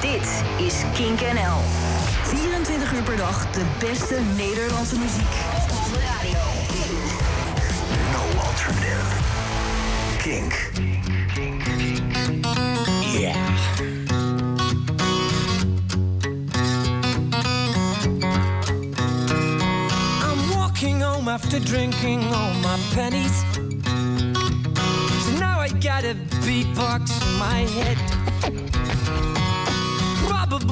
Dit is Kink NL. 24 uur per dag de beste Nederlandse muziek. Op de radio. No alternative. Kink. Yeah. home after drinking all my pennies. So now I got a beatbox in my head.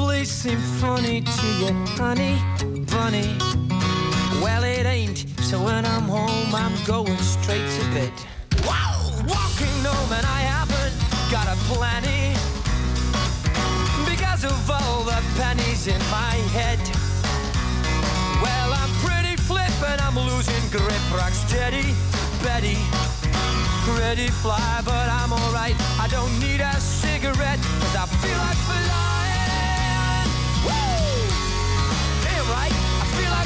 probably seem funny to you, honey, bunny. Well, it ain't, so when I'm home, I'm going straight to bed. Wow! Walking home, and I haven't got a plenty because of all the pennies in my head. Well, I'm pretty flippin', I'm losing grip, rock steady, Betty. Pretty fly, but I'm alright. I don't need a cigarette, cause I feel like flying.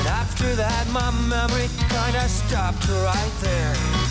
And after that, my memory kinda stopped right there.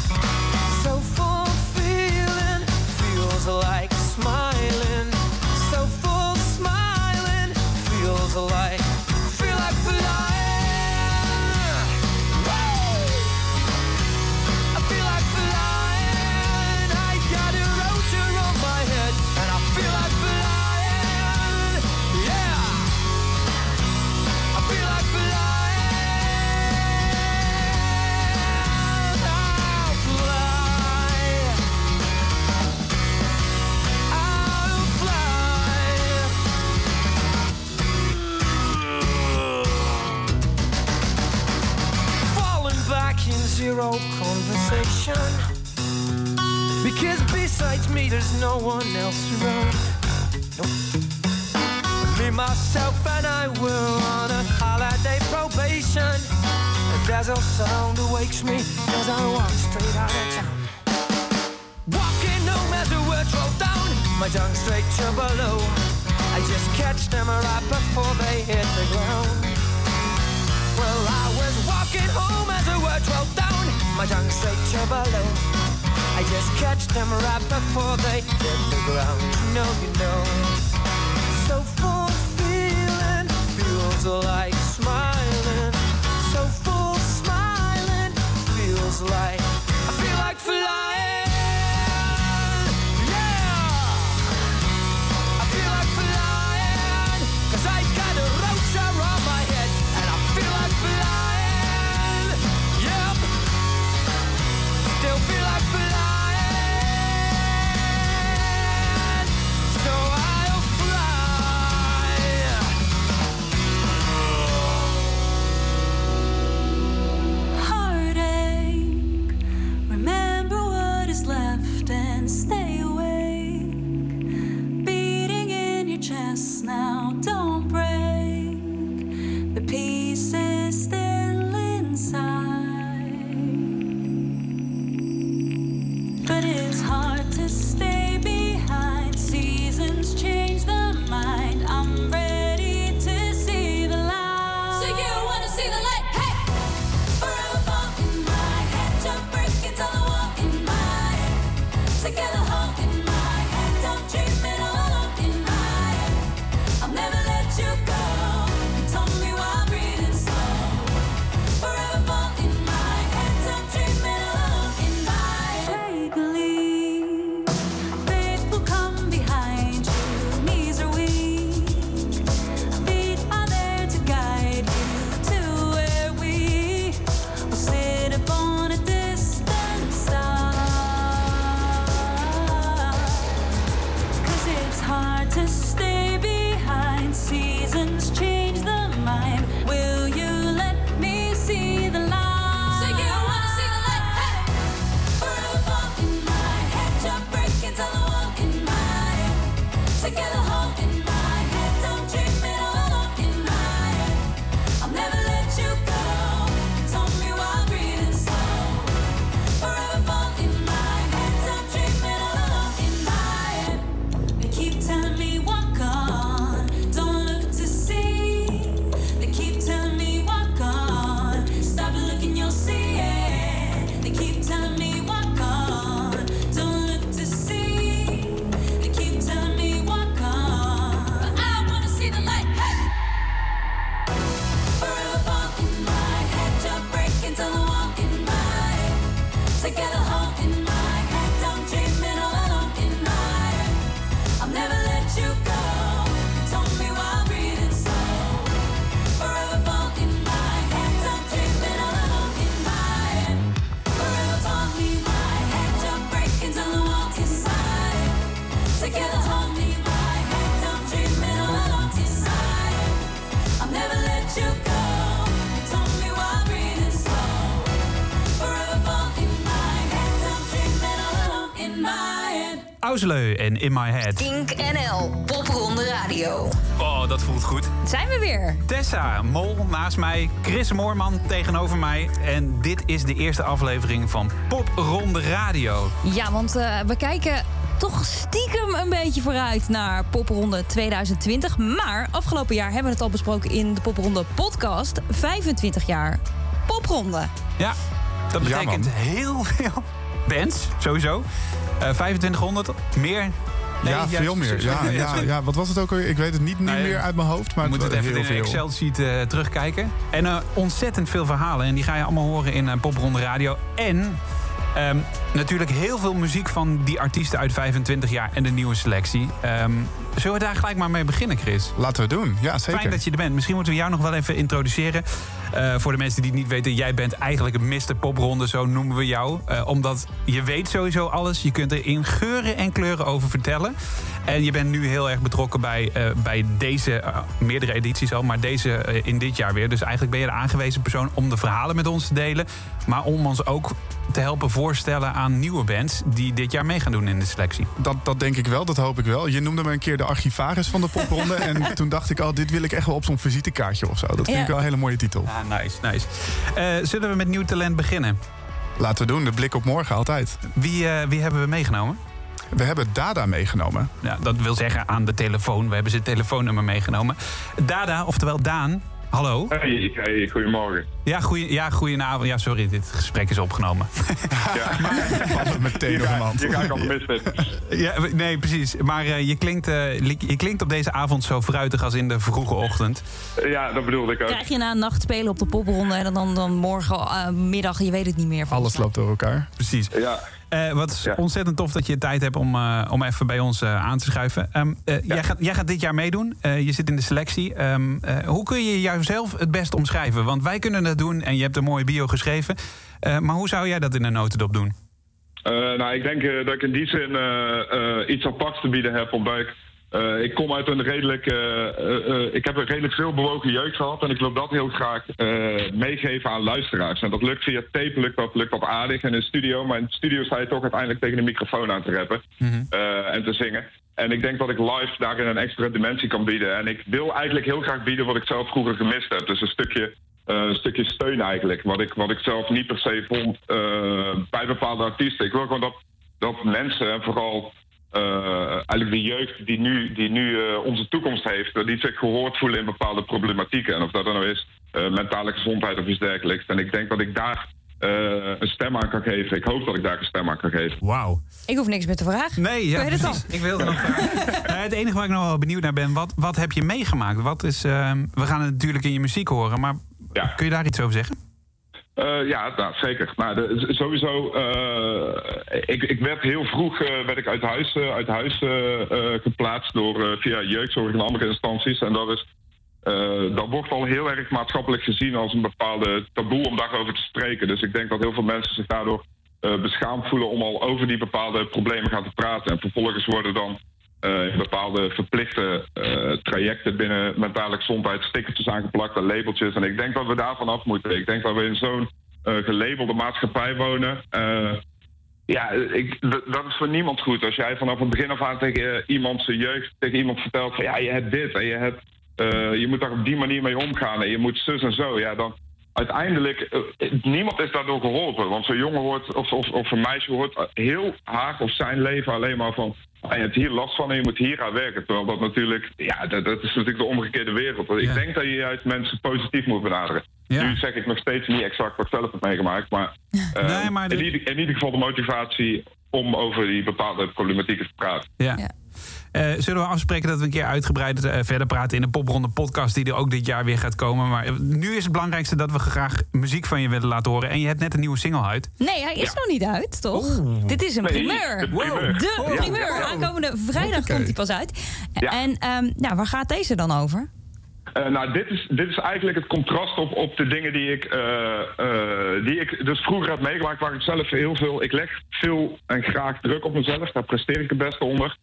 En In My Head. Kink NL, Popronde Radio. Oh, dat voelt goed. Zijn we weer? Tessa, Mol naast mij, Chris Moorman tegenover mij. En dit is de eerste aflevering van Popronde Radio. Ja, want eh, we kijken toch stiekem een beetje vooruit naar Popronde 2020. Maar afgelopen jaar hebben we het al besproken in de Popronde podcast. 25 jaar Popronde. Ja, dat betekent heel veel bands, sowieso. Eh 2500, meer? Nee, ja, veel meer. Ja, ja, ja, wat was het ook alweer? Ik weet het niet, niet Nou meer uit mijn hoofd, maar moet het even in de. Excel-sheet eh, terugkijken. En eh, ontzettend veel verhalen. En die ga je allemaal horen in eh, Popronde Radio. En ehm, natuurlijk heel veel muziek van die artiesten uit 25 jaar en de nieuwe selectie. Ehm, zullen we daar gelijk maar mee beginnen, Chris? Laten we doen. Ja, zeker. Fijn dat je er bent. Misschien moeten we jou nog wel even introduceren. Eh, voor de mensen die het niet weten, jij bent eigenlijk een Mr. Popronde, zo noemen we jou. Eh, omdat je weet sowieso alles. Je kunt er in geuren en kleuren over vertellen. En je bent nu heel erg betrokken bij, eh, bij deze, meerdere edities al, maar deze in dit jaar weer. Dus eigenlijk ben je de aangewezen persoon om de verhalen met ons te delen. Maar om ons ook te helpen voorstellen aan nieuwe bands die dit jaar mee gaan doen in de selectie. Dat, dat denk ik wel, dat hoop ik wel. Je noemde me een keer de archivaris van de popronde. en toen dacht ik al, dit wil ik echt wel op zo'n visitekaartje of zo. Dat vind Ja. ik wel een hele mooie titel. Ah, nice, nice. Eh, zullen we met nieuw talent beginnen? Laten we doen, de blik op morgen altijd. Wie, eh, wie hebben we meegenomen? We hebben Dada meegenomen. Ja, dat wil zeggen aan de telefoon. We hebben zijn telefoonnummer meegenomen. Dada, oftewel Daan. Hallo. Hey, hey, goedemorgen. Ja, goeie, ja goedenavond. Ja, sorry, dit gesprek is opgenomen. Ja, Vallen we meteen je nog een je gaat al ja, nee, precies. Maar eh, je, klinkt, eh, je klinkt op deze avond zo fruitig als in de vroege ochtend. Ja, dat bedoelde ik ook. Krijg je na een nacht spelen op de Popronde en dan, dan morgen eh, middag, je weet het niet meer. Alles loopt door elkaar. Precies. Ja, Eh, wat is Ja. ontzettend tof dat je tijd hebt om, eh, om even bij ons eh, aan te schuiven. Ehm, eh, jij, gaat, jij gaat dit jaar meedoen. Eh, je zit in de selectie. Ehm, eh, hoe kun je jouzelf het best omschrijven? Want wij kunnen dat doen en je hebt een mooie bio geschreven. Eh, maar hoe zou jij dat in een notendop doen? Eh, nou, ik denk eh, dat ik in die zin eh, eh, iets aparts te bieden heb. Omdat ik, eh, ik kom uit een redelijk. eh, eh, ik heb een redelijk veel bewogen jeugd gehad. En ik wil dat heel graag meegeven aan luisteraars. En dat lukt via tape, lukt dat, lukt dat aardig in een studio. Maar in de studio sta je toch uiteindelijk tegen de microfoon aan te rappen eh, en te zingen. En ik denk dat ik live daarin een extra dimensie kan bieden. En ik wil eigenlijk heel graag bieden wat ik zelf vroeger gemist heb. Dus een stukje, een stukje steun eigenlijk. Wat ik, wat ik zelf niet per se vond bij bepaalde artiesten. Ik wil gewoon dat, dat mensen, en vooral eigenlijk de jeugd die nu, die nu eh, onze toekomst heeft, dat die zich gehoord voelen in bepaalde problematieken. En of dat dan nou is eh, mentale gezondheid of iets dergelijks. En ik denk dat ik daar eh, een stem aan kan geven. Ik hoop dat ik daar een stem aan kan geven. Wauw. Ik hoef niks meer te vragen. Nee, ja, precies. Ik wilde nog vragen. Eh, het enige waar ik nog wel benieuwd naar ben, wat, wat heb je meegemaakt? Wat is, ehm, we gaan het natuurlijk in je muziek horen, maar Ja. kun je daar iets over zeggen? Eh, ja, nou, zeker. Nou, de, z- sowieso, eh, ik, ik werd heel vroeg eh, werd ik uit huis, uit huis geplaatst door, via jeugdzorg en andere instanties. En dat, is, dat wordt al heel erg maatschappelijk gezien als een bepaalde taboe om daarover te spreken. Dus ik denk dat heel veel mensen zich daardoor beschaamd voelen om al over die bepaalde problemen gaan te praten. En vervolgens worden dan in bepaalde verplichte eh, trajecten binnen mentale gezondheid stickertjes aangeplakt en labeltjes. En ik denk dat we daarvan af moeten. Ik denk dat we in zo'n eh, gelabelde maatschappij wonen. Ja, ik, dat is voor niemand goed. Als jij vanaf het begin af aan tegen iemand zijn jeugd, tegen iemand vertelt van ja, je hebt dit en je hebt, je moet daar op die manier mee omgaan en je moet zus en zo. Ja, dan uiteindelijk, eh, niemand is daardoor geholpen. Want zo'n jongen hoort, of, of, of een meisje hoort heel haar of zijn leven alleen maar van ah, je hebt hier last van en je moet hier aan werken. Terwijl dat natuurlijk, ja, dat, dat is natuurlijk de omgekeerde wereld. Ja. Ik denk dat je juist mensen positief moet benaderen. Ja. Nu zeg ik nog steeds niet exact wat ik zelf heb meegemaakt, maar, eh, Nee, maar de- in, ieder, in ieder geval de motivatie om over die bepaalde problematieken te praten. Ja. Ja. Eh, zullen we afspreken dat we een keer uitgebreid eh, verder praten in de Popronde podcast die er ook dit jaar weer gaat komen. Maar eh, nu is het belangrijkste dat we graag muziek van je willen laten horen. En je hebt net een nieuwe single uit. Nee, hij is nog niet uit, toch? Dit is een Nee, primeur. de primeur. De Ja. primeur. Aankomende vrijdag komt hij pas uit. Ja. En ehm, nou, waar gaat deze dan over? Eh, nou, dit is, dit is eigenlijk het contrast op, op de dingen die ik, eh, eh, die ik dus vroeger heb meegemaakt, waar ik zelf heel veel. Ik leg veel en graag druk op mezelf, daar presteer ik het beste onder.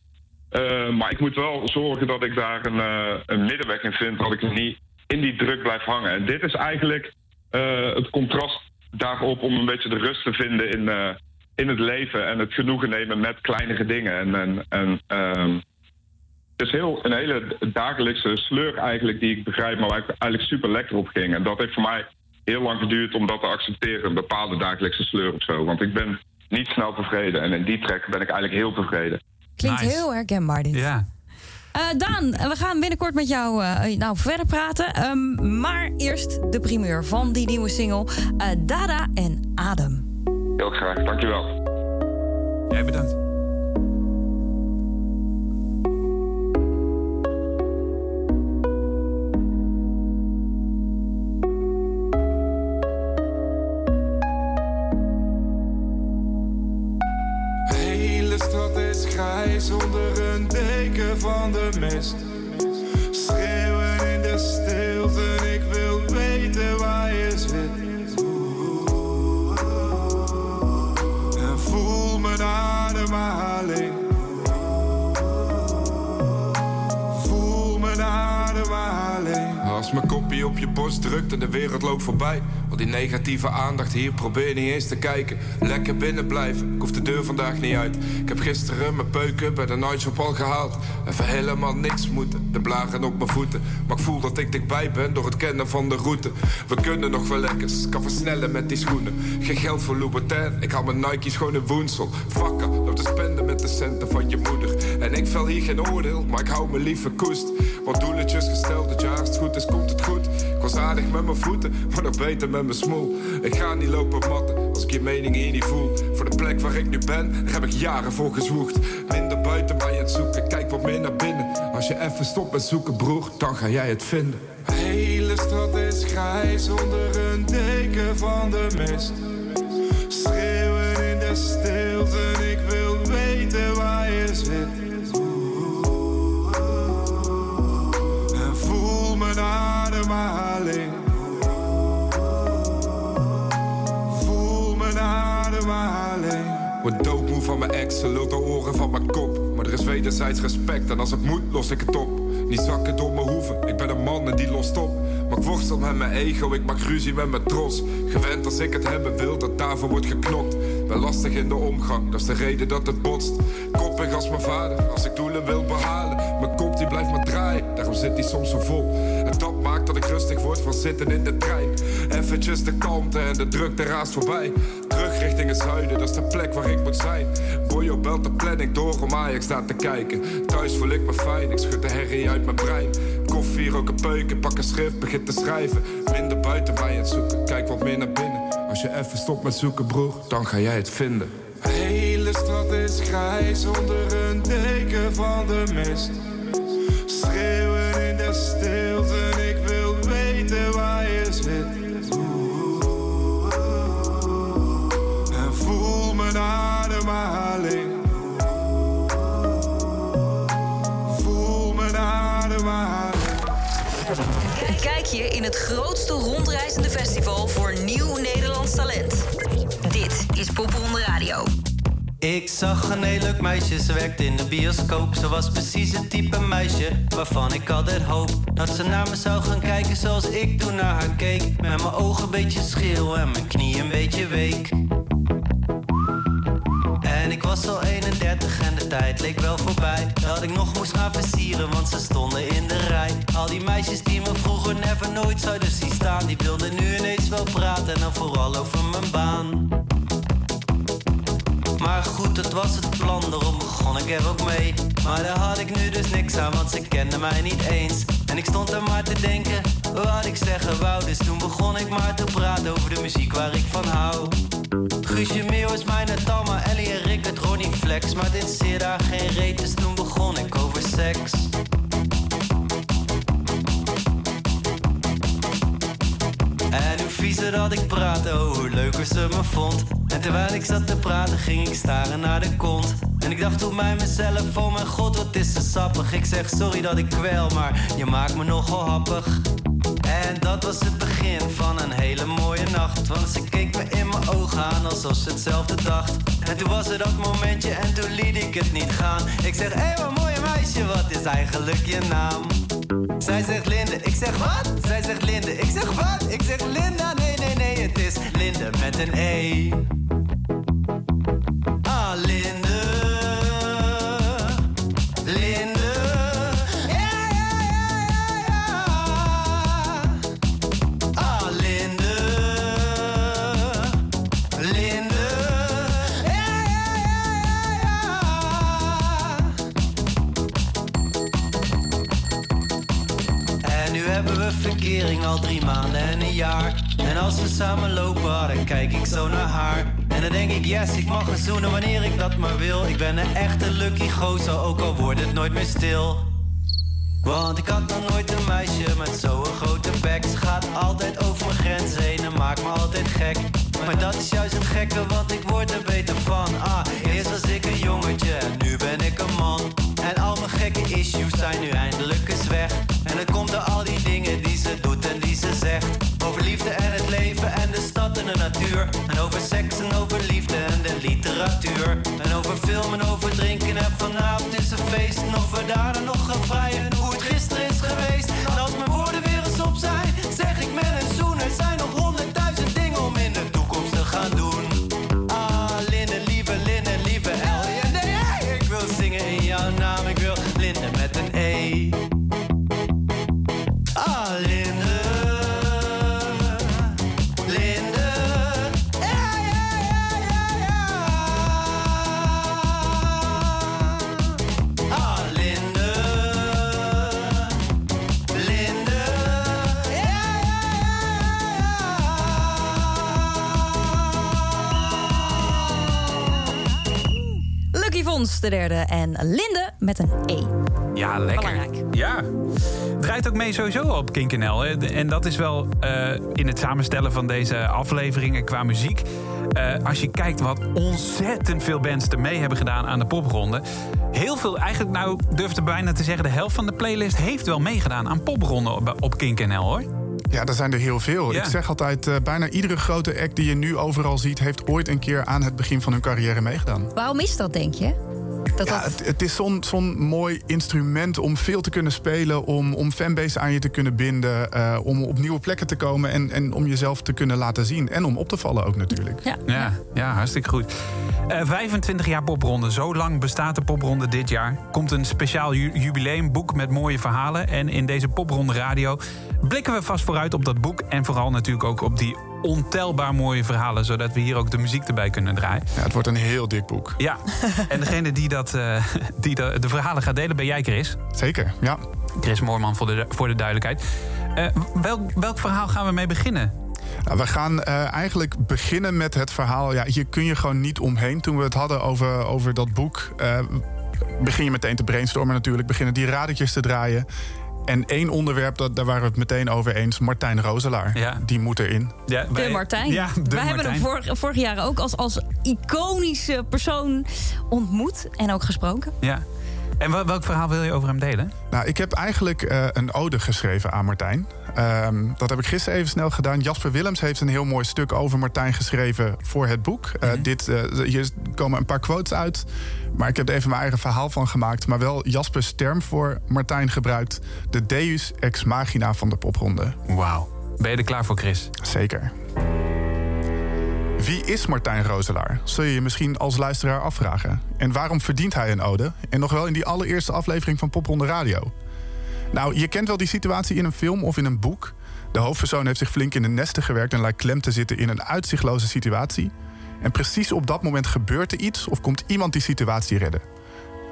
Eh, maar ik moet wel zorgen dat ik daar een, eh, een middenweg in vind, dat ik niet in die druk blijf hangen. En dit is eigenlijk eh, het contrast daarop om een beetje de rust te vinden in, in het leven en het genoegen nemen met kleinere dingen. En, en, en ehm, het is heel, een hele dagelijkse sleur eigenlijk die ik begrijp, maar waar ik eigenlijk super lekker op ging. En dat heeft voor mij heel lang geduurd om dat te accepteren, een bepaalde dagelijkse sleur of zo. Want ik ben niet snel tevreden en in die trek ben ik eigenlijk heel tevreden. Klinkt heel herkenbaar dit. Ja. Eh, Daan, we gaan binnenkort met jou eh, nou, verder praten. Ehm, maar eerst de primeur van die nieuwe single. eh, Dada en Adem. Heel graag, dankjewel. Jij bedankt. Van de mist. Schreeuwen in de stilte, Kopie op je borst drukt en de wereld loopt voorbij. Al die negatieve aandacht hier, probeer niet eens te kijken. Lekker binnen blijven, ik hoef de deur vandaag niet uit. Ik heb gisteren mijn peuken bij de nightshop al gehaald. Even helemaal niks moeten, de blaren op mijn voeten. Maar ik voel dat ik dichtbij ben door het kennen van de route. We kunnen nog wel lekkers, kan versnellen met die schoenen. Geen geld voor Louboutin, ik haal mijn Nike's gewoon in woensel. Vakken, loop te spenden met de centen van je moeder. En ik vel hier geen oordeel, maar ik hou me liever koest. Wat doeletjes gesteld, het jaar het goed is, komt het goed. Ik was aardig met mijn voeten, maar nog beter met mijn smoel. Ik ga niet lopen matten, als ik je mening hier niet voel. Voor de plek waar ik nu ben, daar heb ik jaren voor gezwoegd. Minder buiten bij het zoeken, kijk wat meer naar binnen. Als je even stopt met zoeken, broer, dan ga jij het vinden. Hele stad is grijs onder een deken van de mist. Word doodmoe van mijn ex, ze lult de oren van mijn kop. Maar er is wederzijds respect en als het moet, los ik het op. Niet zakken door mijn hoeven, ik ben een man en die lost op. Maar ik worstel met mijn ego, ik maak ruzie met mijn trots. Gewend als ik het hebben wil, dat daarvoor wordt geknokt. Ben lastig in de omgang, dat is de reden dat het botst. Koppig als mijn vader, als ik doelen wil behalen. Mijn kop die blijft maar draaien, daarom zit die soms zo vol. En dat maakt dat ik rustig word van zitten in de trein. Eventjes de kalmte en de drukte raast voorbij. Terug richting het zuiden, dat is de plek waar ik moet zijn. Boyo belt de planning door om Ajax naar te kijken. Thuis voel ik me fijn, ik schud de herrie uit mijn brein. Koffie, rook een peuken, pak een schrift, begin te schrijven. Minder buiten bij het zoeken, kijk wat meer naar binnen. Als je even stopt met zoeken, broer, dan ga jij het vinden. Hele stad is grijs onder een van de mist. Schreeuwen in de stilte, ik wil weten waar je zit. En voel mijn ademhaling. Voel mijn ademhaling. Kijk je in het grootste rondreizende festival voor nieuw Nederlands talent. Dit is Popronde Radio. Ik zag een heel leuk meisje, ze werkte in de bioscoop. Ze was precies het type meisje waarvan ik altijd hoop dat ze naar me zou gaan kijken zoals ik toen naar haar keek. Met mijn ogen een beetje scheel en mijn knie een beetje week. En ik was al 31 en de tijd leek wel voorbij. Dat ik nog moest gaan versieren, want ze stonden in de rij. Al die meisjes die me vroeger never nooit zouden zien staan, die wilden nu ineens wel praten en dan vooral over mijn baan. Maar goed, het was het plan, daarom begon ik er ook mee. Maar daar had ik nu dus niks aan, want ze kenden mij niet eens. En ik stond er maar te denken, wat ik zeggen wou. Dus toen begon ik maar te praten over de muziek waar ik van hou. Guusje is mijn Tamma, Ellie en Rick het Ronnie Flex. Maar dit is daar geen reet, dus toen begon ik over seks. Viezer dat ik praatte, oh hoe leuker ze me vond. En terwijl ik zat te praten, ging ik staren naar de kont. En ik dacht toen bij mezelf, oh mijn god, wat is ze sappig. Ik zeg sorry dat ik kwel, maar je maakt me nogal happig. En dat was het begin van een hele mooie nacht. Want ze keek me in mijn ogen aan alsof ze hetzelfde dacht. En toen was er dat momentje en toen liet ik het niet gaan. Ik zeg, hé hey, wat mooie meisje, wat is eigenlijk je naam? Zij zegt Linde, ik zeg wat? Zij zegt Linde, ik zeg wat? Ik zeg Linda, nee, nee, nee, het is Linde met een E. al drie maanden en een jaar. En als we samen lopen, dan kijk ik zo naar haar. En dan denk ik, yes, ik mag zoenen wanneer ik dat maar wil. Ik ben een echte lucky gozer, ook al wordt het nooit meer stil. Want ik had nog nooit een meisje met zo'n grote bek. Ze gaat altijd over mijn grens heen en maakt me altijd gek. Maar dat is juist het gekke, want ik word er En over film en over drinken de derde. En Linde met een E. Ja, lekker. Belangrijk. Ja. Draait ook mee sowieso op Kink.nl. En dat is wel eh, in het samenstellen van deze afleveringen qua muziek. Eh, als je kijkt wat ontzettend veel bands er mee hebben gedaan aan de popronde. Heel veel, eigenlijk nou durf ik bijna te zeggen... de helft van de playlist heeft wel meegedaan aan popronden op, op Kink.nl hoor. Ja, er zijn er heel veel. Ja. Ik zeg altijd, eh, bijna iedere grote act die je nu overal ziet... heeft ooit een keer aan het begin van hun carrière meegedaan. Waarom is dat, denk je? Dat Ja, dat... het, het is zo'n zo'n mooi instrument om veel te kunnen spelen... om, om fanbase aan je te kunnen binden... eh, om op nieuwe plekken te komen en, en om jezelf te kunnen laten zien. En om op te vallen ook natuurlijk. Ja. Ja, ja hartstikke goed. Eh, 25 jaar popronde. Zo lang bestaat de popronde dit jaar. Komt een speciaal ju- jubileumboek met mooie verhalen. En in deze popronde radio blikken we vast vooruit op dat boek. En vooral natuurlijk ook op die ontelbaar mooie verhalen. Zodat we hier ook de muziek erbij kunnen draaien. Ja, het wordt een heel dik boek. Ja, en degene die, dat, eh, die de, de verhalen gaat delen ben jij, Chris. Zeker, ja. Chris Moorman voor de, voor de duidelijkheid. Eh, welk, welk verhaal gaan we mee beginnen? Nou, we gaan eh, eigenlijk beginnen met het verhaal. Ja, hier kun je gewoon niet omheen. Toen we het hadden over, over dat boek, begin je meteen te brainstormen natuurlijk. Beginnen die radertjes te draaien. En één onderwerp, dat, daar waren we het meteen over eens. Martijn Roselaar. Ja. Die moet erin. Ja, De Martijn. Ja, de Wij hebben hem vorig, vorig jaar ook als, als iconische persoon ontmoet en ook gesproken. Ja. En wel- welk verhaal wil je over hem delen? Nou, ik heb eigenlijk eh, een ode geschreven aan Martijn. Ehm, dat heb ik gisteren even snel gedaan. Jasper Willems heeft een heel mooi stuk over Martijn geschreven voor het boek. Eh, dit, eh, hier komen een paar quotes uit. Maar ik heb er even mijn eigen verhaal van gemaakt. Maar wel Jaspers term voor Martijn gebruikt. De deus ex machina van de popronde. Wauw. Ben je er klaar voor, Chris? Zeker. Wie is Martijn Roselaar? Zul je je misschien als luisteraar afvragen. En waarom verdient hij een ode? En nog wel in die allereerste aflevering van Popronde Radio. Nou, je kent wel die situatie in een film of in een boek. De hoofdpersoon heeft zich flink in de nesten gewerkt en lijkt klem te zitten in een uitzichtloze situatie. En precies op dat moment gebeurt er iets of komt iemand die situatie redden.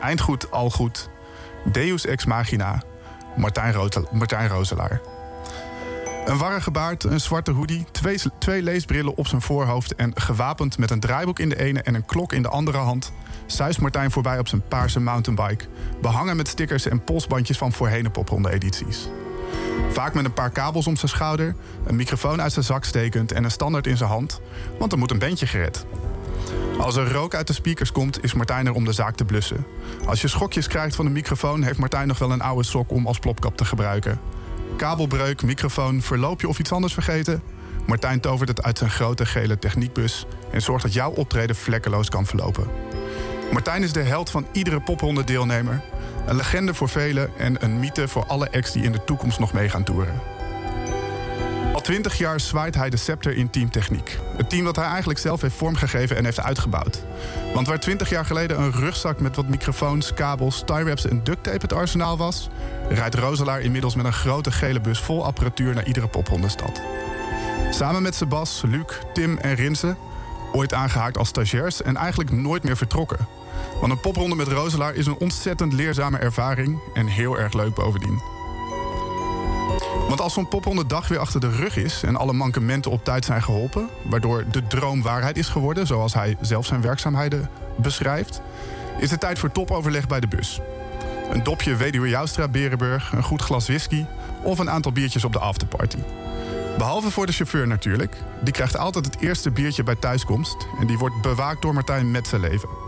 Eindgoed, al goed. Deus ex machina. Martijn, Rote- Martijn Roselaar. Een warrige baard, een zwarte hoodie, twee, twee leesbrillen op zijn voorhoofd... en gewapend met een draaiboek in de ene en een klok in de andere hand... zuist Martijn voorbij op zijn paarse mountainbike... behangen met stickers en polsbandjes van voorheen popronde-edities. Vaak met een paar kabels om zijn schouder, een microfoon uit zijn zak stekend... en een standaard in zijn hand, want er moet een bandje gered. Als er rook uit de speakers komt, is Martijn er om de zaak te blussen. Als je schokjes krijgt van de microfoon... heeft Martijn nog wel een oude sok om als plopkap te gebruiken. Kabelbreuk, microfoon, verloop je of iets anders vergeten? Martijn tovert het uit zijn grote gele techniekbus... en zorgt dat jouw optreden vlekkeloos kan verlopen. Martijn is de held van iedere popronde deelnemer. Een legende voor velen en een mythe voor alle acts die in de toekomst nog mee gaan toeren. Al twintig jaar zwaait hij de scepter in teamtechniek. Het team dat hij eigenlijk zelf heeft vormgegeven en heeft uitgebouwd. Want waar twintig jaar geleden een rugzak met wat microfoons, kabels, tie-wraps en duct tape het arsenaal was... rijdt Roselaar inmiddels met een grote gele bus vol apparatuur naar iedere pophondenstad. Samen met Sebas, Luc, Tim en Rinse, ooit aangehaakt als stagiairs en eigenlijk nooit meer vertrokken. Want een popronde met Roselaar is een ontzettend leerzame ervaring en heel erg leuk bovendien. Want als zo'n popronde dag weer achter de rug is en alle mankementen op tijd zijn geholpen, waardoor de droom waarheid is geworden, zoals hij zelf zijn werkzaamheden beschrijft, is het tijd voor topoverleg bij de bus. Een dopje Weduwe Joustra Berenburg, een goed glas whisky of een aantal biertjes op de afterparty. Behalve voor de chauffeur natuurlijk. Die krijgt altijd het eerste biertje bij thuiskomst en die wordt bewaakt door Martijn met zijn leven.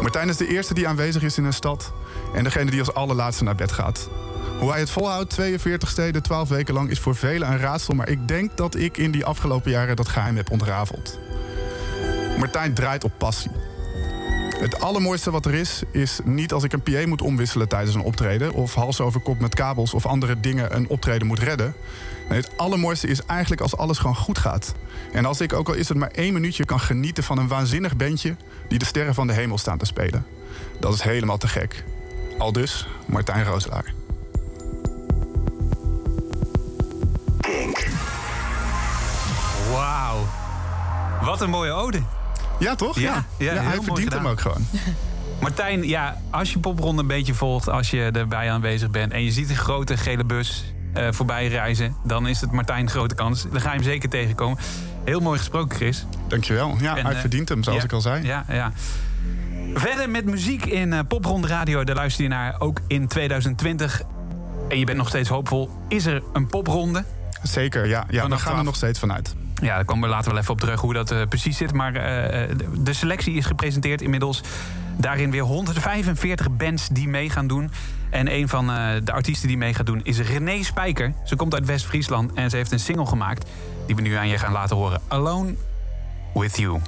Martijn is de eerste die aanwezig is in een stad en degene die als allerlaatste naar bed gaat. Hoe hij het volhoudt, 42 steden, 12 weken lang, is voor velen een raadsel. Maar ik denk dat ik in die afgelopen jaren dat geheim heb ontrafeld. Martijn draait op passie. Het allermooiste wat er is, is niet als ik een PA moet omwisselen tijdens een optreden... of hals over kop met kabels of andere dingen een optreden moet redden. Nee, het allermooiste is eigenlijk als alles gewoon goed gaat. En als ik, ook al is het maar één minuutje, kan genieten van een waanzinnig bandje... die de sterren van de hemel staan te spelen. Dat is helemaal te gek. Al dus, Martijn Rooselaar. Wauw. Wat een mooie ode. Ja, toch? Ja, ja, hij verdient hem ook gewoon. Martijn, ja, als je popronde een beetje volgt, als je erbij aanwezig bent en je ziet een grote gele bus eh, voorbij reizen, dan is het Martijn grote kans. Dan ga je hem zeker tegenkomen. Heel mooi gesproken, Chris. Dankjewel. Ja, En, hij eh, verdient hem, zoals ja, ik al zei. Ja, ja. Verder met muziek in eh, Popronde Radio, daar luister je naar ook in 2020. En je bent nog steeds hoopvol. Is er een popronde? Zeker, ja. ja we gaan er 12. nog steeds vanuit. Ja, daar komen we later wel even op terug hoe dat eh, precies zit. Maar eh, eh, de- selectie is gepresenteerd inmiddels. Daarin weer 145 bands die mee gaan doen. En een van de artiesten die mee gaat doen is René Spijker. Ze komt uit West-Friesland en ze heeft een single gemaakt... die we nu aan je gaan laten horen. Alone With You.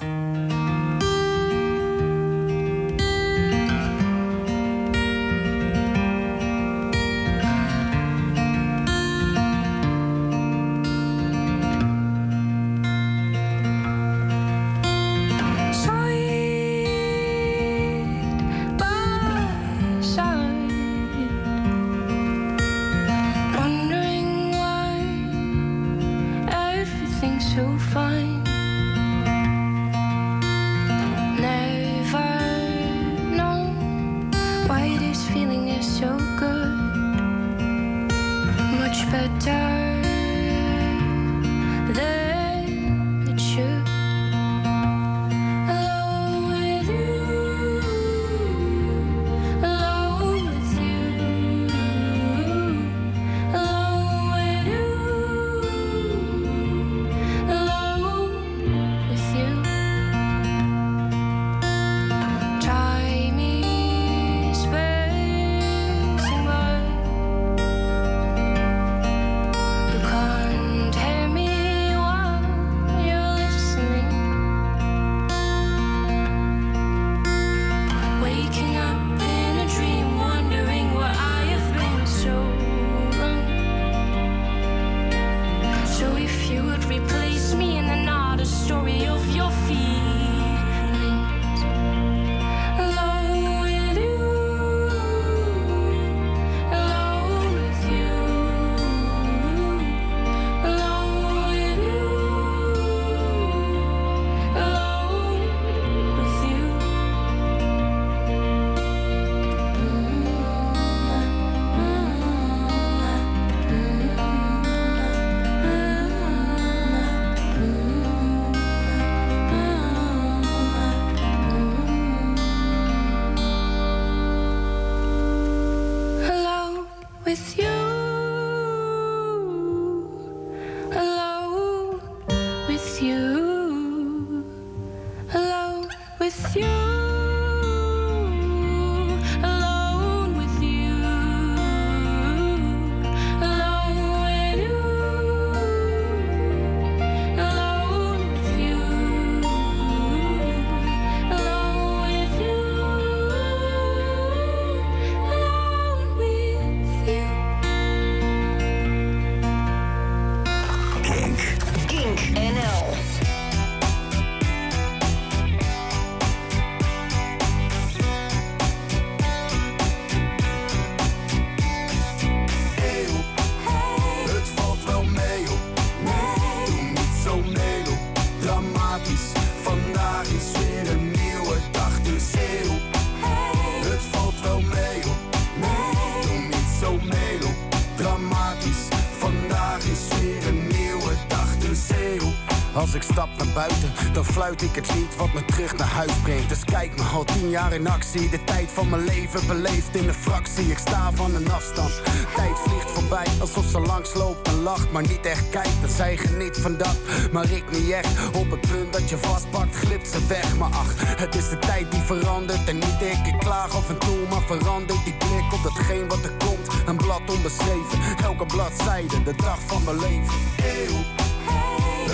Dan fluit ik het lied wat me terug naar huis brengt. Dus kijk me, al tien jaar in actie. De tijd van mijn leven beleefd in een fractie. Ik sta van een afstand. Tijd vliegt voorbij, alsof ze langs loopt en lacht, maar niet echt kijkt. Dat zij geniet van dat, maar ik niet echt. Op het punt dat je vastpakt, glipt ze weg. Maar ach, het is de tijd die verandert en niet ik. Ik klaag af en toe, maar verandert die blik op datgene wat er komt. Een blad onbeschreven, elke bladzijde, de dag van mijn leven. Eeuw,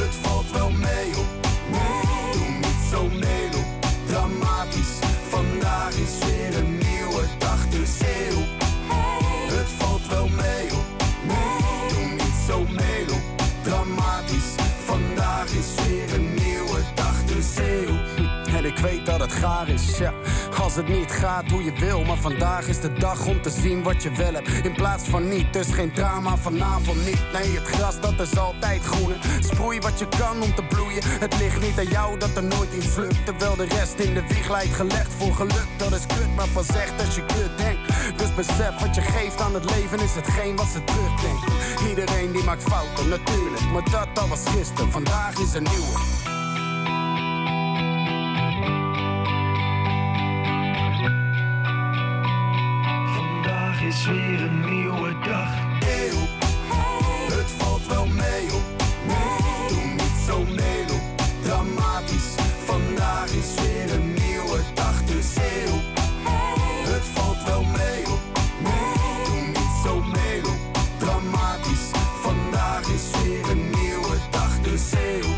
het valt wel mee op. Zo melo, dramatisch. Vandaag is weer een nieuwe dag, dus eeuw. Ik weet dat het gaar is, ja. Als het niet gaat hoe je wil, maar vandaag is de dag om te zien wat je wel hebt. In plaats van niet, dus geen drama vanavond niet. Nee, het gras dat is altijd groener. Sproei wat je kan om te bloeien. Het ligt niet aan jou dat er nooit iets lukt. Terwijl de rest in de wieg lijkt gelegd voor geluk. Dat is kut, maar pas echt als je kut denkt. Dus besef wat je geeft aan het leven is hetgeen wat ze terugdenken. Iedereen die maakt fouten, natuurlijk. Maar dat, dat was gisteren, vandaag is een nieuwe. Weer een nieuwe dag. Eeuw, het valt wel mee op. Doe niet zo melo, dramatisch. Vandaag is weer een nieuwe dag, dus eeuw. Het valt wel mee op. Doe niet zo melo, dramatisch. Vandaag is weer een nieuwe dag, dus eeuw.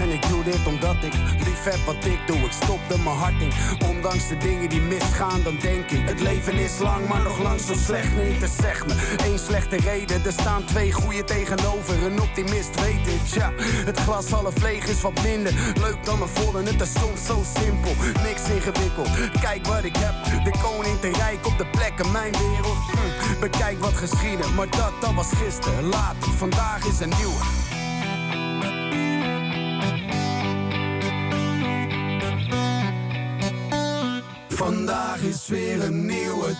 En ik doe dit omdat ik heb wat ik doe. Ik stop er mijn hart in. Ondanks de dingen die misgaan, dan denk ik. Het leven is lang, maar nog lang zo slecht niet. Dus zeg me, één slechte reden. Er staan twee goede tegenover. Een optimist weet het, ja. Het glas half leeg is wat minder. Leuk dan een vol en het is soms zo simpel. Niks ingewikkeld. Kijk wat ik heb. De koning te rijk op de plekken, mijn wereld. Hm, Bekijk wat geschieden, maar dat, dat was gisteren. Later, vandaag is een nieuwe. Is weer een nieuwe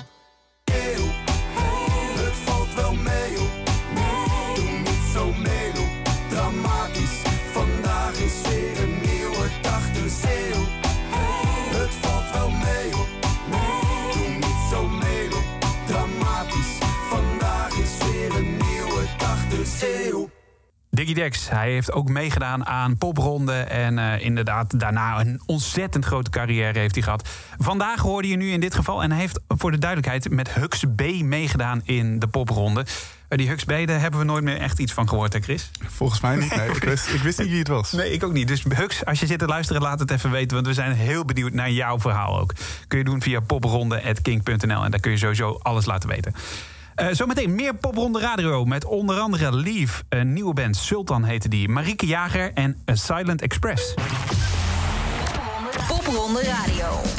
Diggy Dex, hij heeft ook meegedaan aan popronden. En eh, inderdaad, daarna een ontzettend grote carrière heeft hij gehad. Vandaag hoorde je nu in dit geval. En hij heeft voor de duidelijkheid met Hux B meegedaan in de popronde. Eh, die Hux B, daar hebben we nooit meer echt iets van gehoord, hè Chris? Volgens mij niet. Nee, ik, wist, ik wist niet wie het was. Nee, ik ook niet. Dus Hux, als je zit te luisteren, laat het even weten. Want we zijn heel benieuwd naar jouw verhaal ook. Kun je doen via popronde.king.nl. En daar kun je sowieso alles laten weten. Eh, zometeen meer popronde radio met onder andere Leave, een nieuwe band, Sultan heette die, Marieke Jager en A Silent Express. Popronde Radio.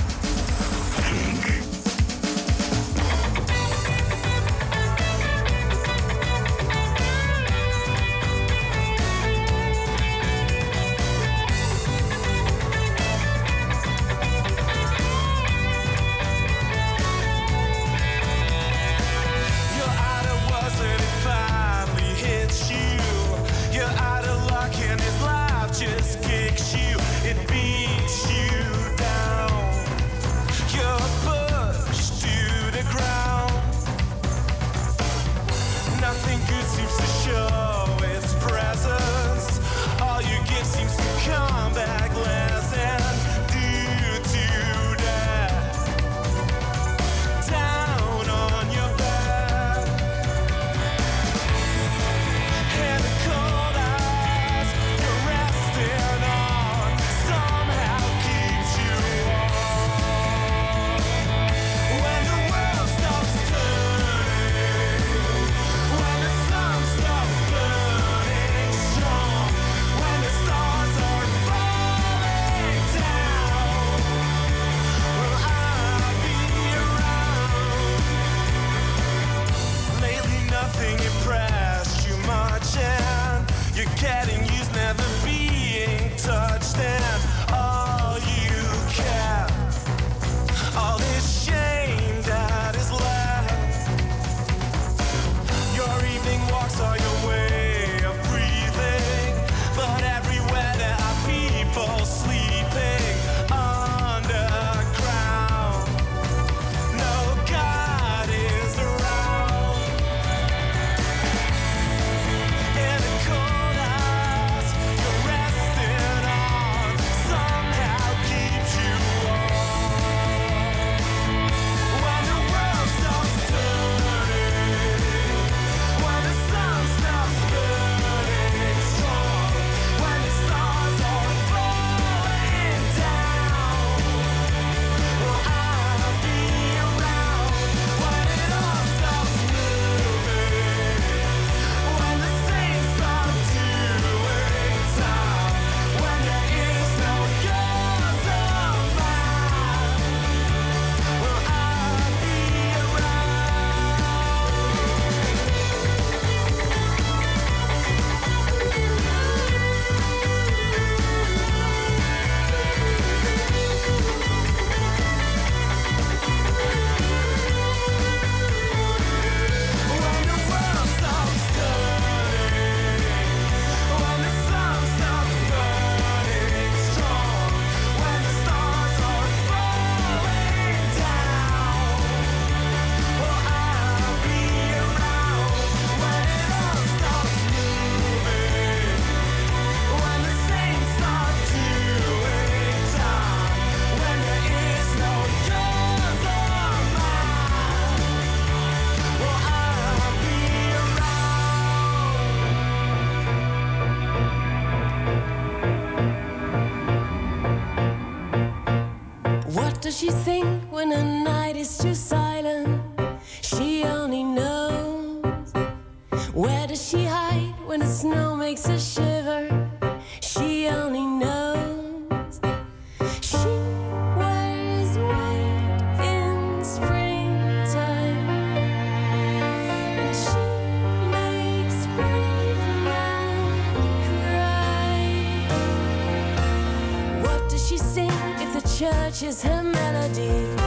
The church is her melody?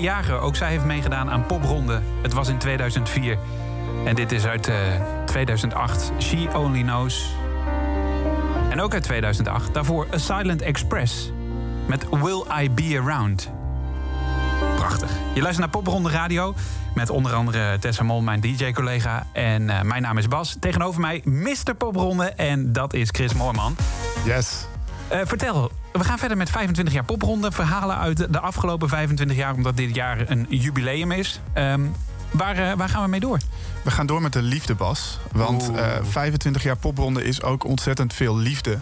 Marieke Jager, ook zij heeft meegedaan aan Popronde. Het was in 2004. En dit is uit eh, 2008. She Only Knows. En ook uit 2008. Daarvoor A Silent Express. Met Will I Be Around. Prachtig. Je luistert naar Popronde Radio. Met onder andere Tessa Mol, mijn DJ-collega. En eh, mijn naam is Bas. Tegenover mij Mr. Popronde. En dat is Chris Moorman. Yes. Eh, vertel, we gaan verder met 25 jaar popronde. Verhalen uit de afgelopen 25 jaar, omdat dit jaar een jubileum is. Ehm, waar, eh, waar gaan we mee door? We gaan door met de liefdebas. Want eh, 25 jaar popronde is ook ontzettend veel liefde.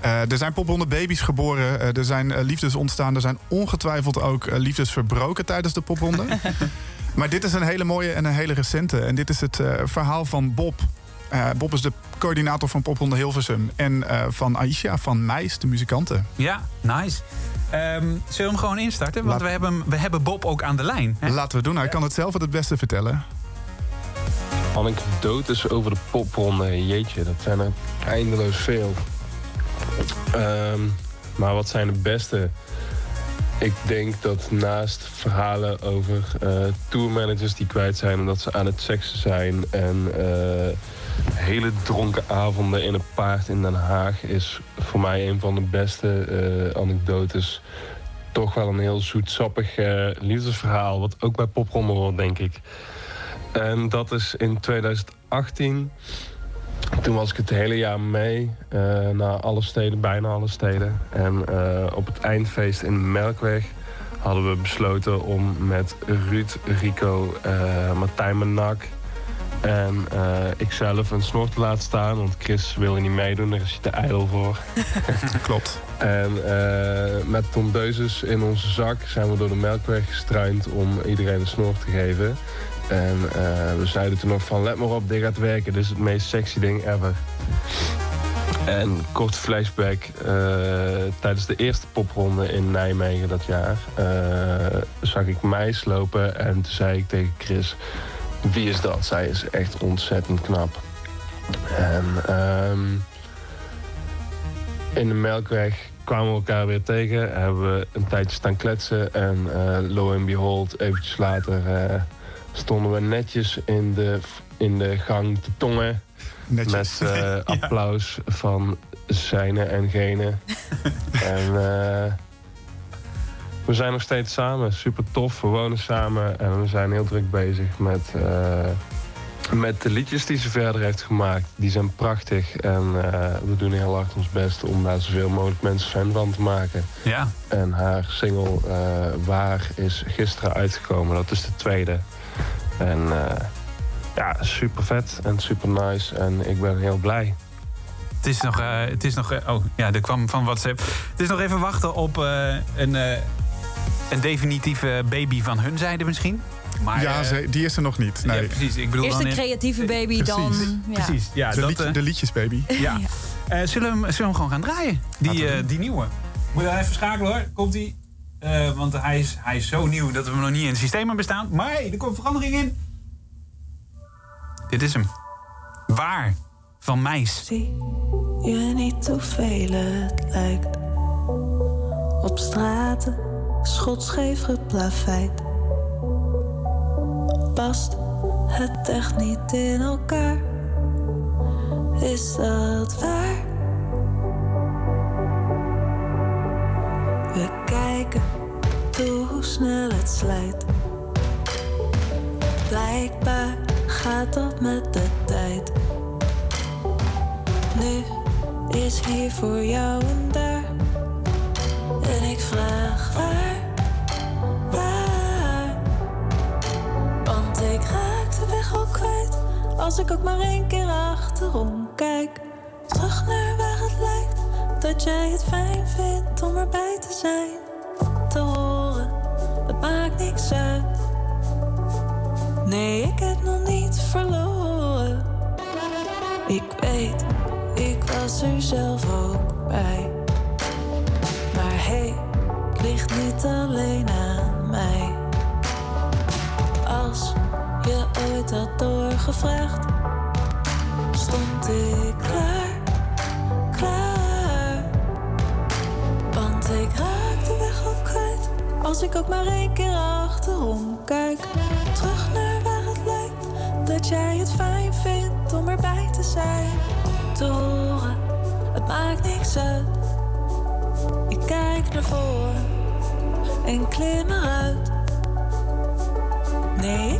Eh, er zijn popronde baby's geboren, eh, er zijn eh, liefdes ontstaan... er zijn ongetwijfeld ook eh, liefdes verbroken tijdens de popronde. maar dit is een hele mooie en een hele recente. En dit is het eh, verhaal van Bob. Eh, Bob is de coördinator van popronde Hilversum. En eh, van Aisha van Meis, de muzikanten. Ja, nice. Ehm, zullen we hem gewoon instarten? Want Laat- we, hebben, we hebben Bob ook aan de lijn. hè? Laten we doen. Hij kan het zelf het beste vertellen. Anekdotes over de popronde, jeetje, dat zijn er eindeloos veel. Ehm, maar wat zijn de beste? Ik denk dat naast verhalen over eh, tourmanagers die kwijt zijn omdat ze aan het seksen zijn en eh, hele dronken avonden in een paard in Den Haag is voor mij een van de beste eh, anekdotes. Toch wel een heel zoetsappig eh, liefdesverhaal, wat ook bij popronde hoort, denk ik. En dat is in 2018 toen was ik het hele jaar mee eh, naar alle steden, bijna alle steden. En op het eindfeest in Melkweg hadden we besloten om met Ruud, Rico, Martijn Menak en eh ikzelf een snor te laten staan. Want Chris wil er niet meedoen, daar is hij te ijdel voor. Klopt. En eh, met Tom Deuzes in onze zak zijn we door de Melkweg gestruind om iedereen een snor te geven. En eh, we zeiden toen nog van let maar op, dit gaat werken. Dit is het meest sexy ding ever. En kort flashback, tijdens de eerste popronde in Nijmegen dat jaar... zag ik meis lopen en toen zei ik tegen Chris... wie is dat? Zij is echt ontzettend knap. En ehm, in de Melkweg kwamen we elkaar weer tegen. Hebben we een tijdje staan kletsen. En eh lo en behold, eventjes later eh, stonden we netjes in de, in de gang te tongen. Netjes. Met eh, applaus van zijne en gene. en eh, we zijn nog steeds samen. Super tof. We wonen samen. En we zijn heel druk bezig met, eh, met de liedjes die ze verder heeft gemaakt. Die zijn prachtig. En eh, we doen heel hard ons best om daar zoveel mogelijk mensen fan van te maken. Ja. En haar single eh, Waar is gisteren uitgekomen. Dat is de tweede. En ja, super vet en super nice. En ik ben heel blij. Het is nog, eh, het is nog oh ja, er kwam van WhatsApp. Het is nog even wachten op een, een definitieve baby van hun zijde misschien. Maar, ja, eh, ze- die is er nog niet. Nee. Ja, precies. Ik bedoel Eerst een creatieve baby, dan... Ja. Precies, ja. de, dat, lied- eh, de liedjesbaby. ja. Eh, zullen, we hem, zullen we hem gewoon gaan draaien? Die, eh, die nieuwe. Moet je even schakelen hoor. Komt ie? Eh, want hij is, hij is zo nieuw dat we hem nog niet in het systeem hebben staan. Maar hey, er komt verandering in. Dit is hem. Waar? Van Meis. Je niet hoeveel het lijkt. Op straten, schotscheef geplaveid. Past het echt niet in elkaar? Is dat waar? We kijken toe hoe snel het slijt. Blijkbaar gaat dat met de tijd. Nu is hier voor jou en daar. Als ik ook maar één keer achterom kijk. Terug naar waar het lijkt. Dat jij het fijn vindt om erbij te zijn. Te horen, het maakt niks uit. Nee, ik heb nog niet verloren. Ik weet, ik was er zelf ook bij. Maar hey, het ligt niet alleen aan mij. Als je ooit had doorgevraagd, Als ik ook maar één keer achterom kijk. Terug naar waar het lijkt. Dat jij het fijn vindt om erbij te zijn. Te horen, het maakt niks uit. Ik kijk naar voren en klim eruit. Nee,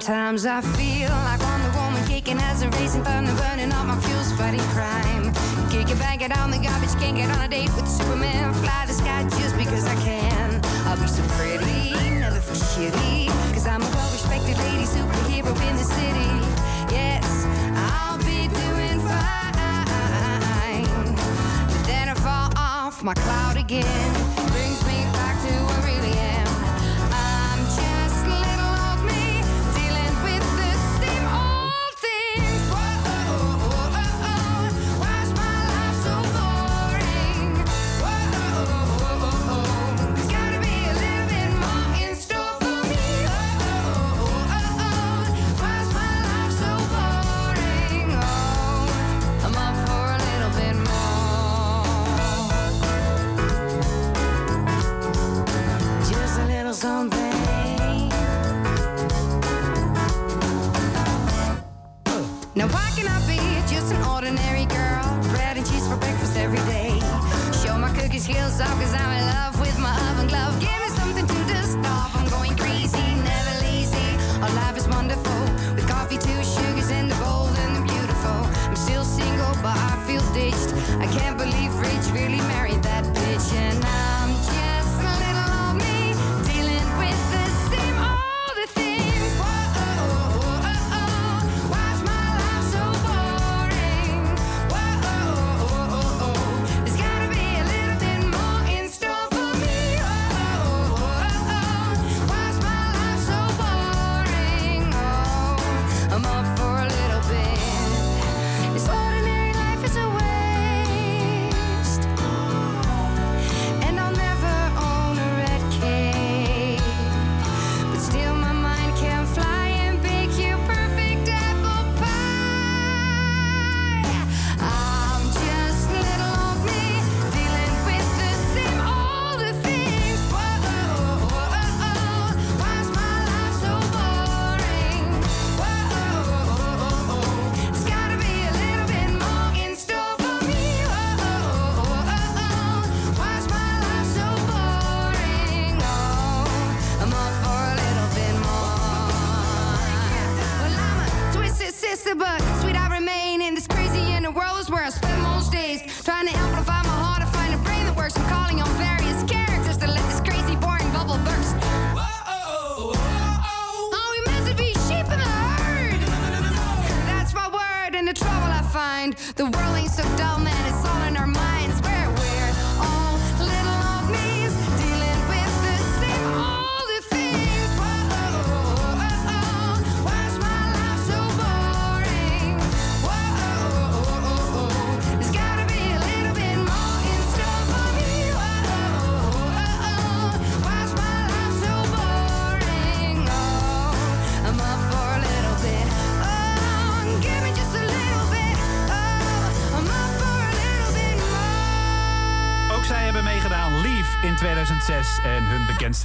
Sometimes I feel like Wonder Woman kicking as a racing thunder, burning all my fuels, fighting crime. Kick it, bang it on the garbage, can't get on a date with Superman. Fly the sky just because I can. I'll be so pretty, never feel shitty. Cause I'm a well respected lady superhero in the city. Yes, I'll be doing fine. But then I fall off my cloud again.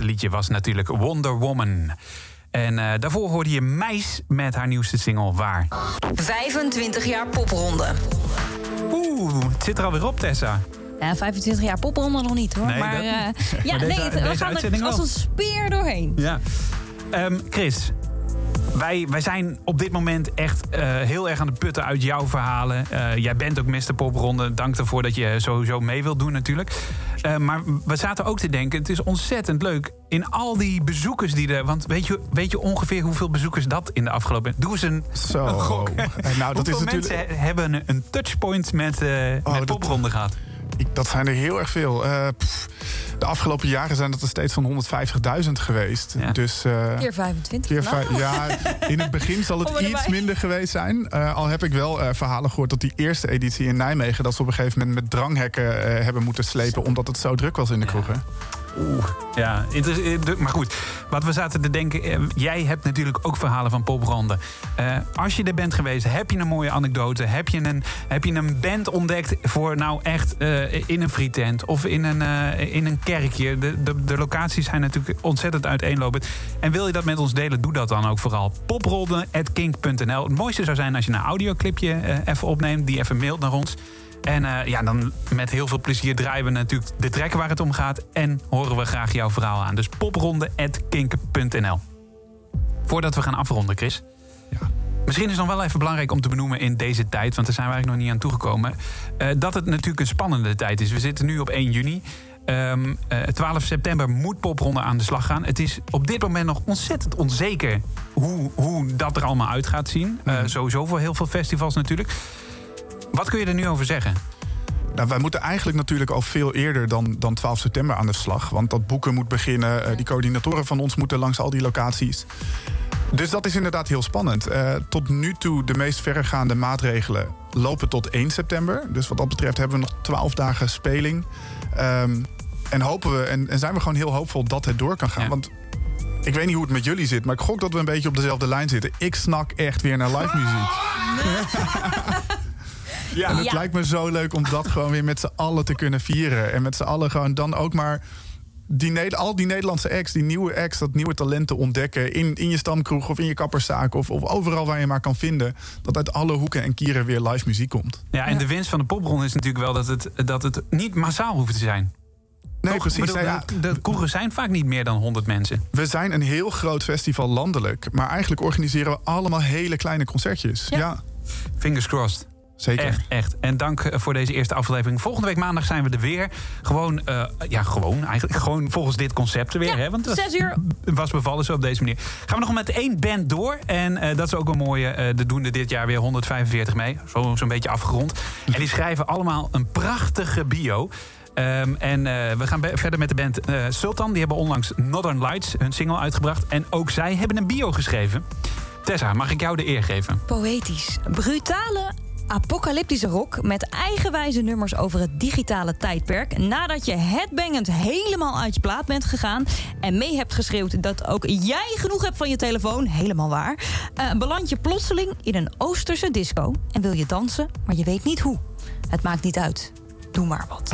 Liedje was natuurlijk Wonder Woman. En eh, daarvoor hoorde je Meis met haar nieuwste single Waar. 25 jaar popronde. Oeh, het zit er alweer op, Tessa. Ja, 25 jaar popronde nog niet hoor. Nee, maar dat eh, ja, Maar deze- nee, het- we gaan er als een speer doorheen. Ja. Ehm, Chris, wij, wij zijn op dit moment echt eh, heel erg aan het putten uit jouw verhalen. Eh, jij bent ook Mr. Popronde. Dank ervoor dat je sowieso mee wilt doen natuurlijk. Eh, maar we zaten ook te denken, het is ontzettend leuk... in al die bezoekers die er... Want weet je, weet je ongeveer hoeveel bezoekers dat in de afgelopen... Doe eens een, Zo. een gok. Nou, dat is hoeveel natuurlijk- mensen hebben een, touchpoint met, eh met Popronde gehad? Ik- dat zijn er heel erg veel. Eh, pff, de afgelopen jaren zijn dat er steeds van 150.000 geweest. Dus, eh, Keer 25. keer Nou. ja, in het begin zal het erbij. iets minder geweest zijn. Eh, al heb ik wel eh, verhalen gehoord dat die eerste editie in Nijmegen... dat ze op een gegeven moment met dranghekken eh, hebben moeten slepen... omdat het zo druk was in de kroegen. Oeh, ja. eh, Maar goed, wat we zaten te denken... eh, jij hebt natuurlijk ook verhalen van popbranden. Eh, als je er bent geweest, heb je een mooie anekdote? Heb je een, heb je een band ontdekt voor nou echt in een frietent... of in een, in een kerkje. De, de, locaties zijn natuurlijk ontzettend uiteenlopend. En wil je dat met ons delen, doe dat dan ook vooral. popronde.kink.nl. Het mooiste zou zijn als je een audioclipje even opneemt... die even mailt naar ons. En eh, ja, dan met heel veel plezier draaien we natuurlijk de trekken waar het om gaat. En horen we graag jouw verhaal aan. Dus popronde.kink.nl. Voordat we gaan afronden, Chris. Misschien is het nog wel even belangrijk om te benoemen in deze tijd... want daar zijn we eigenlijk nog niet aan toegekomen... eh, dat het natuurlijk een spannende tijd is. We zitten nu op 1 juni. Ehm, eh, 12 september moet Popronde aan de slag gaan. Het is op dit moment nog ontzettend onzeker... hoe, hoe dat er allemaal uit gaat zien. Eh, sowieso voor heel veel festivals natuurlijk. Wat kun je er nu over zeggen? Nou, wij moeten eigenlijk natuurlijk al veel eerder dan, dan 12 september aan de slag. Want dat boeken moet beginnen. eh, die coördinatoren van ons moeten langs al die locaties. Dus dat is inderdaad heel spannend. Eh, tot nu toe de meest verregaande maatregelen lopen tot 1 september. Dus wat dat betreft hebben we nog 12 dagen speling. Ehm, en hopen we, en, en zijn we gewoon heel hoopvol dat het door kan gaan. Want ik weet niet hoe het met jullie zit, maar ik gok dat we een beetje op dezelfde lijn zitten. Ik snak echt weer naar live muziek. Ja, en het Ja. lijkt me zo leuk om dat gewoon weer met z'n allen te kunnen vieren. En met z'n allen gewoon dan ook maar die, al die Nederlandse acts, die nieuwe acts, dat nieuwe talent te ontdekken. In, in je stamkroeg of in je kapperszaak of, of overal waar je maar kan vinden. Dat uit alle hoeken en kieren weer live muziek komt. Ja, en de winst van de popronde is natuurlijk wel dat het, dat het niet massaal hoeft te zijn. Nee, Toch? precies. Ik bedoel, Nou ja, de, de kroegen zijn vaak niet meer dan 100 mensen. We zijn een heel groot festival landelijk. Maar eigenlijk organiseren we allemaal hele kleine concertjes. Ja, Fingers crossed. Zeker. Echt, echt. En dank eh, voor deze eerste aflevering. Volgende week maandag zijn we er weer. Gewoon, eh, ja, gewoon eigenlijk. Gewoon volgens dit concept er weer. Ja, hè? Want zes uur. was bevallen zo op deze manier. Gaan we nog met één band door. En eh, dat is ook een mooie. eh de doen er dit jaar weer 145 mee. Zo- Zo'n beetje afgerond. En die schrijven allemaal een prachtige bio. Ehm, en eh, we gaan verder met de band Sultan. Die hebben onlangs Northern Lights, hun single, uitgebracht. En ook zij hebben een bio geschreven. Tessa, mag ik jou de eer geven? Poëtisch. Brutale apocalyptische rock met eigenwijze nummers over het digitale tijdperk. Nadat je headbangend helemaal uit je plaat bent gegaan en mee hebt geschreeuwd dat ook jij genoeg hebt van je telefoon, helemaal waar, eh, beland je plotseling in een Oosterse disco en wil je dansen, maar je weet niet hoe. Het maakt niet uit. Doe maar wat.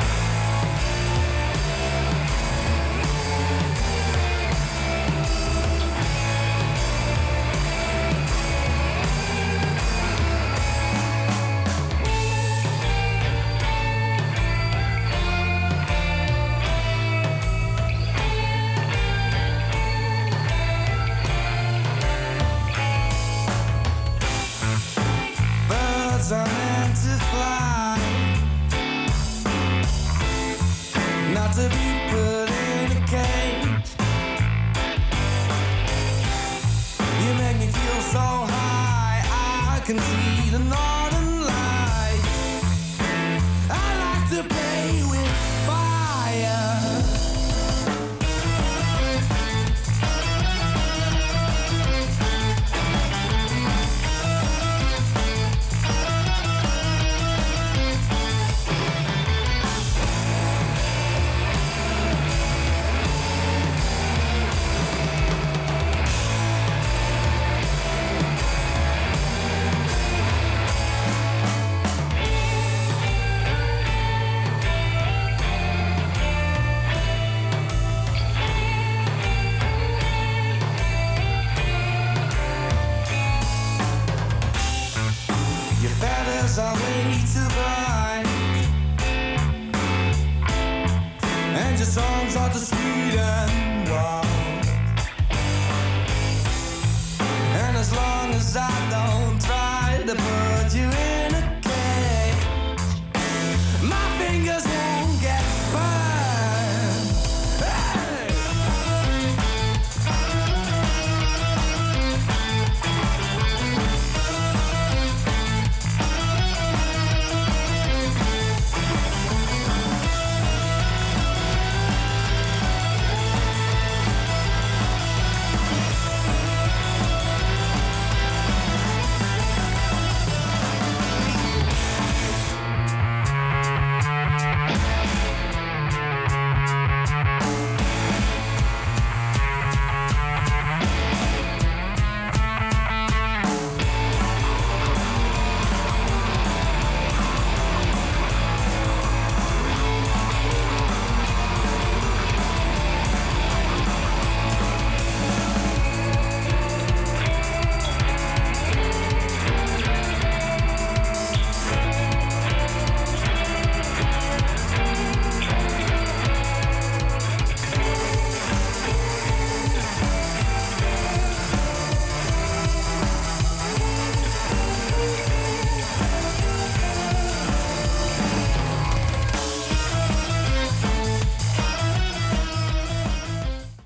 Too bright, and your songs are too sweet